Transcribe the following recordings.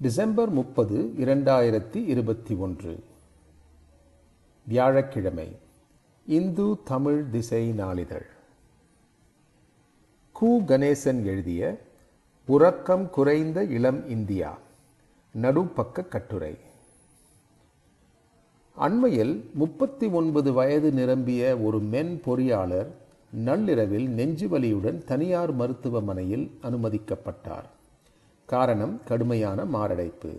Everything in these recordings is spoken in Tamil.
டிசம்பர் முப்பது இரண்டாயிரத்தி இருபத்தி ஒன்று. வியாழக்கிழமை. இந்து தமிழ் திசை நாளிதழ். கு. கணேசன் எழுதிய உறக்கம் குறைந்த இளம் இந்தியா நடுப்பக்க கட்டுரை. அண்மையில் முப்பத்தி ஒன்பது வயது நிரம்பிய ஒரு மென் பொறியாளர் நள்ளிரவில் நெஞ்சுவலியுடன் தனியார் மருத்துவமனையில் அனுமதிக்கப்பட்டார். காரணம் கடுமையான மாரடைப்பு.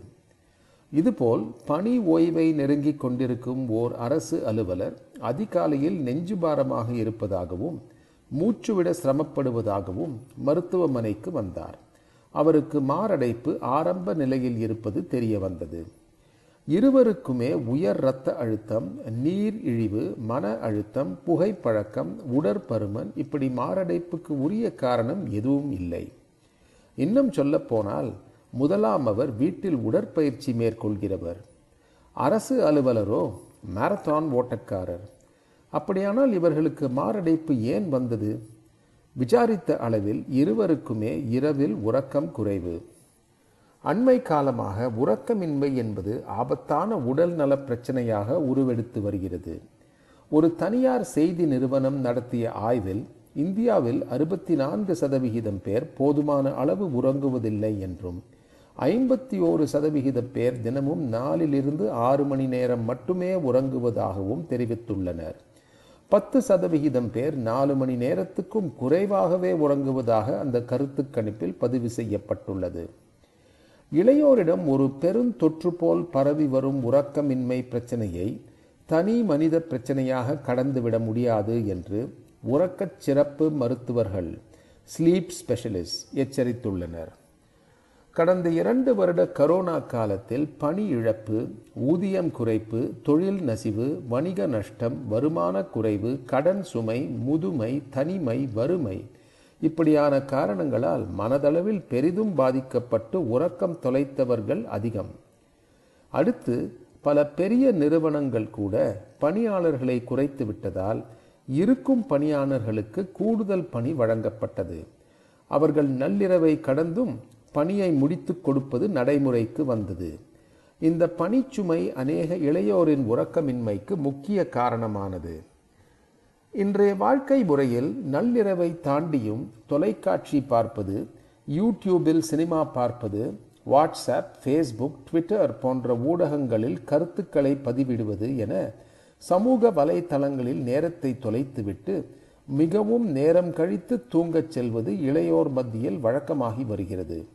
இதுபோல் பணி ஓய்வை நெருங்கிக் கொண்டிருக்கும் ஓர் அரசு அலுவலர் அதிகாலையில் நெஞ்சு பாரமாக இருப்பதாகவும் மூச்சுவிட சிரமப்படுவதாகவும் மருத்துவமனைக்கு வந்தார். அவருக்கு மாரடைப்பு ஆரம்ப நிலையில் இருப்பது தெரிய வந்தது இருவருக்குமே உயர் இரத்த அழுத்தம் நீர் இழிவு மன அழுத்தம் புகைப்பழக்கம் உடற்பருமன் இப்படி மாரடைப்புக்கு உரிய காரணம் எதுவும் இல்லை. இன்னும் சொல்லப்போனால் முதலாம் அவர் வீட்டில் உடற்பயிற்சி மேற்கொள்கிறவர். அரசு அலுவலரோ மாரத்தான் ஓட்டக்காரர். அப்படியானால் இவர்களுக்கு மாரடைப்பு ஏன் வந்தது? விசாரித்த அளவில் இருவருக்குமே இரவில் உறக்கம் குறைவு. அண்மை காலமாக உறக்கமின்மை என்பது ஆபத்தான உடல் நல பிரச்சனையாக உருவெடுத்து வருகிறது. ஒரு தனியார் செய்தி நிறுவனம் நடத்திய ஆய்வில் இந்தியாவில் அறுபத்தி நான்கு சதவிகிதம் பேர் போதுமான அளவு உறங்குவதில்லை என்றும் ஐம்பத்தி ஓரு சதவிகிதம் பேர் தினமும் நாலிலிருந்து ஆறு மணி நேரம் மட்டுமே உறங்குவதாகவும் தெரிவித்துள்ளனர். பத்து சதவிகிதம் பேர் நாலு மணி நேரத்துக்கும் குறைவாகவே உறங்குவதாக அந்த கருத்து கணிப்பில் பதிவு செய்யப்பட்டுள்ளது. இளையோரிடம் ஒரு பெருந்தொற்று போல் பரவி வரும் உறக்கமின்மை பிரச்சனையை தனி மனித பிரச்சனையாக கடந்துவிட முடியாது என்று உறக்கச் சிறப்பு மருத்துவர்கள் ஸ்லீப் ஸ்பெஷலிஸ்ட் எச்சரித்துள்ளனர். கடந்த இரண்டு வருட கரோனா காலத்தில் பணி இழப்பு ஊதியம் குறைப்பு தொழில் நசிவு வணிக நஷ்டம் வருமான குறைவு கடன் சுமை முதுமை தனிமை வறுமை இப்படியான காரணங்களால் மனதளவில் பெரிதும் பாதிக்கப்பட்டு உறக்கம் தொலைத்தவர்கள் அதிகம். அடுத்து பல பெரிய நிறுவனங்கள் கூட பணியாளர்களை குறைத்து விட்டதால் இருக்கும் பணியாளர்களுக்கு கூடுதல் பணி வழங்கப்பட்டது. அவர்கள் நள்ளிரவை கடந்தும் பணியை முடித்து கொடுப்பது நடைமுறைக்கு வந்தது. இந்த பணிச்சுமை அநேக இளையோரின் உறக்கமின்மைக்கு முக்கிய காரணமானது. இன்றைய வாழ்க்கை முறையில் நள்ளிரவை தாண்டியும் தொலைக்காட்சி பார்ப்பது யூடியூபில் சினிமா பார்ப்பது வாட்ஸ்அப் ஃபேஸ்புக் ட்விட்டர் போன்ற ஊடகங்களில் கருத்துக்களை பதிவிடுவது என சமூக வலைத்தளங்களில் நேரத்தை தொலைத்துவிட்டு மிகவும் நேரம் கழித்து தூங்கச் செல்வது இளையோர் மத்தியில் வழக்கமாகி வருகிறது.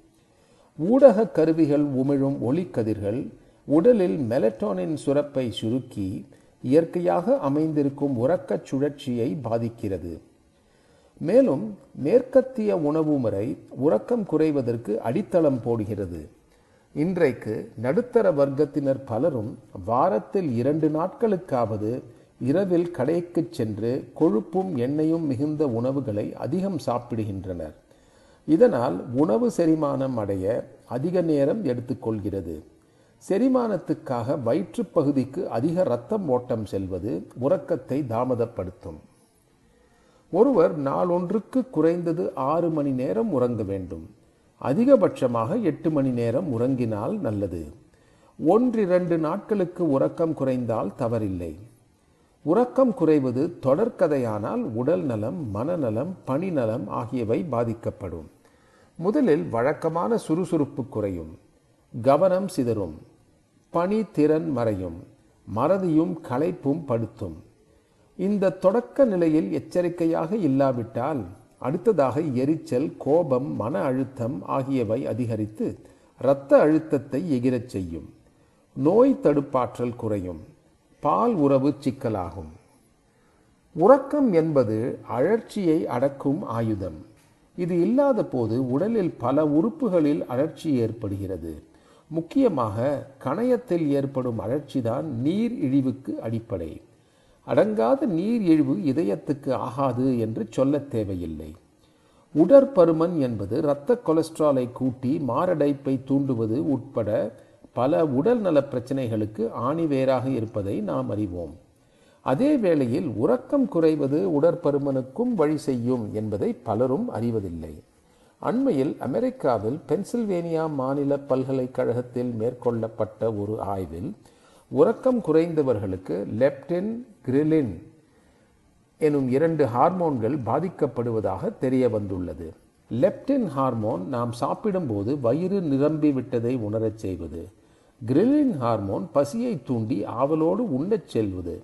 ஊடக கருவிகள் உமிழும் ஒளிக்கதிர்கள் உடலில் மெலட்டோனின் சுரப்பை சுருக்கி இயற்கையாக அமைந்திருக்கும் உறக்கச் சுழற்சியை பாதிக்கிறது. மேலும் மேற்கத்திய உணவு முறை உறக்கம் குறைவதற்கு அடித்தளம் போடுகிறது. இன்றைக்கு நடுத்தர வர்க்கத்தினர் பலரும் வாரத்தில் இரண்டு நாட்களுக்காவது இரவில் கடைக்கு சென்று கொழுப்பும் எண்ணெயும் மிகுந்த உணவுகளை அதிகம் சாப்பிடுகின்றனர். இதனால் உணவு செரிமானம் அடைய அதிக நேரம் எடுத்துக்கொள்கிறது. செரிமானத்துக்காக வயிற்றுப்பகுதிக்கு அதிக இரத்தம் ஓட்டம் செல்வது உறக்கத்தை தாமதப்படுத்தும். ஒருவர் நாளொன்றுக்கு குறைந்தது ஆறு மணி நேரம் உறங்க வேண்டும். அதிகபட்சமாக எட்டு மணி நேரம் உறங்கினால் நல்லது. ஒன்றிரண்டு நாட்களுக்கு உறக்கம் குறைந்தால் தவறில்லை. உறக்கம் குறைவது தொடர்கதையானால் உடல் நலம் மனநலம் பணிநலம் ஆகியவை பாதிக்கப்படும். முதலில் வழக்கமான சுறுசுறுப்பு குறையும். கவனம் சிதறும். பணி திறன் மறையும். மறதியும் களைப்பும் படுத்தும். இந்த தொடக்க நிலையில் எச்சரிக்கையாக இல்லாவிட்டால் அடுத்ததாக எரிச்சல் கோபம் மன அழுத்தம் ஆகியவை அதிகரித்து இரத்த அழுத்தத்தை எகிரச் செய்யும். நோய் தடுப்பாற்றல் குறையும். பால் உறவு சிக்கலாகும். உறக்கம் என்பது அழற்சியை அடக்கும் ஆயுதம். இது இல்லாத போது உடலில் பல உறுப்புகளில் அழற்சி ஏற்படுகிறது. முக்கியமாக கணையத்தில் ஏற்படும் அழற்சிதான் நீர் இழிவுக்கு அடிப்படை. அடங்காத நீர் இழிவு இதயத்துக்கு ஆகாது என்று சொல்ல தேவையில்லை. உடற்பருமன் என்பது இரத்த கொலஸ்ட்ராலை கூட்டி மாரடைப்பை தூண்டுவது உட்பட பல உடல் நல பிரச்சனைகளுக்கு ஆணிவேராக இருப்பதை நாம் அறிவோம். அதே வேளையில் உறக்கம் குறைவது உடற்பருமனுக்கும் வழி செய்யும் என்பதை பலரும் அறிவதில்லை. அண்மையில் அமெரிக்காவில் பென்சில்வேனியா மாநில பல்கலைக்கழகத்தில் மேற்கொள்ளப்பட்ட ஒரு ஆய்வில் உறக்கம் குறைந்தவர்களுக்கு லெப்டின் கிரிலின் எனும் இரண்டு ஹார்மோன்கள் பாதிக்கப்படுவதாக தெரிய வந்துள்ளது. லெப்டின் ஹார்மோன் நாம் சாப்பிடும்போது வயிறு நிரம்பி விட்டதை உணரச் செய்வது. கிரிலின் ஹார்மோன் பசியை தூண்டி ஆவலோடு உண்ணச் செல்வது.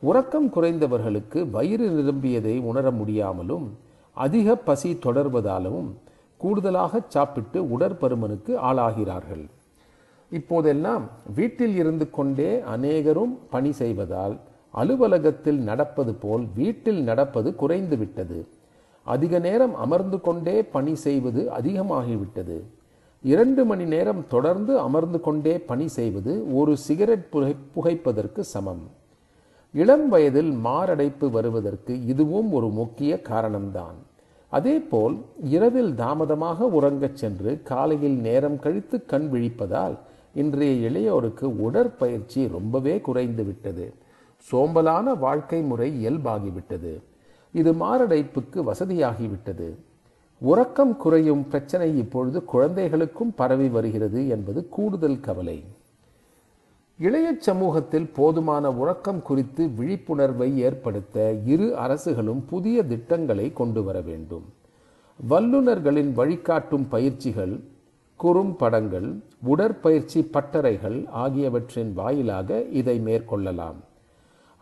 உறக்கம் குறைந்தவர்களுக்கு வயிறு நிரம்பியதை உணர முடியாமலும் அதிக பசி தொடர்வதாலும் கூடுதலாக சாப்பிட்டு உடற்பருமனுக்கு ஆளாகிறார்கள். இப்போதெல்லாம் வீட்டில் இருந்து கொண்டே அநேகரும் பணி செய்வதால் அலுவலகத்தில் நடப்பது போல் வீட்டில் நடப்பது குறைந்துவிட்டது அதிக நேரம் அமர்ந்து கொண்டே பணி செய்வது அதிகமாகிவிட்டது. இரண்டு மணி நேரம் தொடர்ந்து அமர்ந்து கொண்டே பணி செய்வது ஒரு சிகரெட் புகை புகைப்பதற்கு சமம். இளம் வயதில் மாரடைப்பு வருவதற்கு இதுவும் ஒரு முக்கிய காரணம்தான். அதேபோல் இரவில் தாமதமாக உறங்கச் சென்று காலையில் நேரம் கழித்து கண் விழிப்பதால் இன்றைய இளையோருக்கு உடற்பயிற்சி ரொம்பவே குறைந்து விட்டது சோம்பலான வாழ்க்கை முறை இயல்பாகிவிட்டது. இது மாரடைப்புக்கு வசதியாகிவிட்டது. உறக்கம் குறையும் பிரச்சனை இப்பொழுது குழந்தைகளுக்கும் பரவி வருகிறது என்பது கூடுதல் கவலை. இளைய சமூகத்தில் போதுமான உறக்கம் குறித்து விழிப்புணர்வை ஏற்படுத்த இரு அரசுகளும் புதிய திட்டங்களை கொண்டு வர வேண்டும். வல்லுநர்களின் வழிகாட்டும் பயிற்சிகள் குறும்படங்கள் உடற்பயிற்சி பட்டறைகள் ஆகியவற்றின் வாயிலாக இதை மேற்கொள்ளலாம்.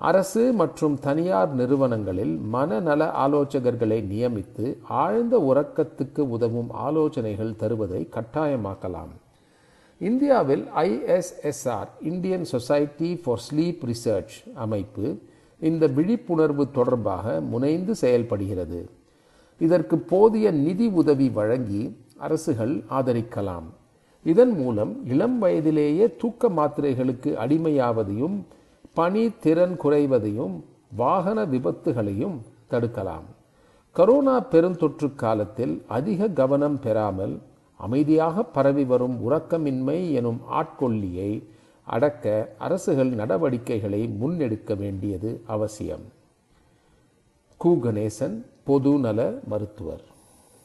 அரசு மற்றும் தனியார் நிறுவனங்களில் மனநல ஆலோசகர்களை நியமித்து ஆழ்ந்த உறக்கத்துக்கு உதவும் ஆலோசனைகள் தருவதை கட்டாயமாக்கலாம். இந்தியாவில் ISSR Indian society for sleep research அமைப்பு இந்த விழிப்புணர்வு தொடர்பாக முனைந்து செயல்படுகிறது. இதற்கு போதிய நிதி உதவி வழங்கி அரசுகள் ஆதரிக்கலாம். இதன் மூலம் இளம் வயதிலேயே தூக்க மாத்திரைகளுக்கு அடிமையாவதையும் பணி திறன் குறைவதையும் வாகன விபத்துகளையும் தடுக்கலாம். கரோனா பெருந்தொற்று காலத்தில் அதிக கவனம் பெறாமல் அமைதியாக பரவி வரும் உறக்கமின்மை எனும் ஆட்கொல்லியை அடக்க அரசுகள் நடவடிக்கைகளை முன்னெடுக்க வேண்டியது அவசியம். கு. கணேசன் பொது நல மருத்துவர்.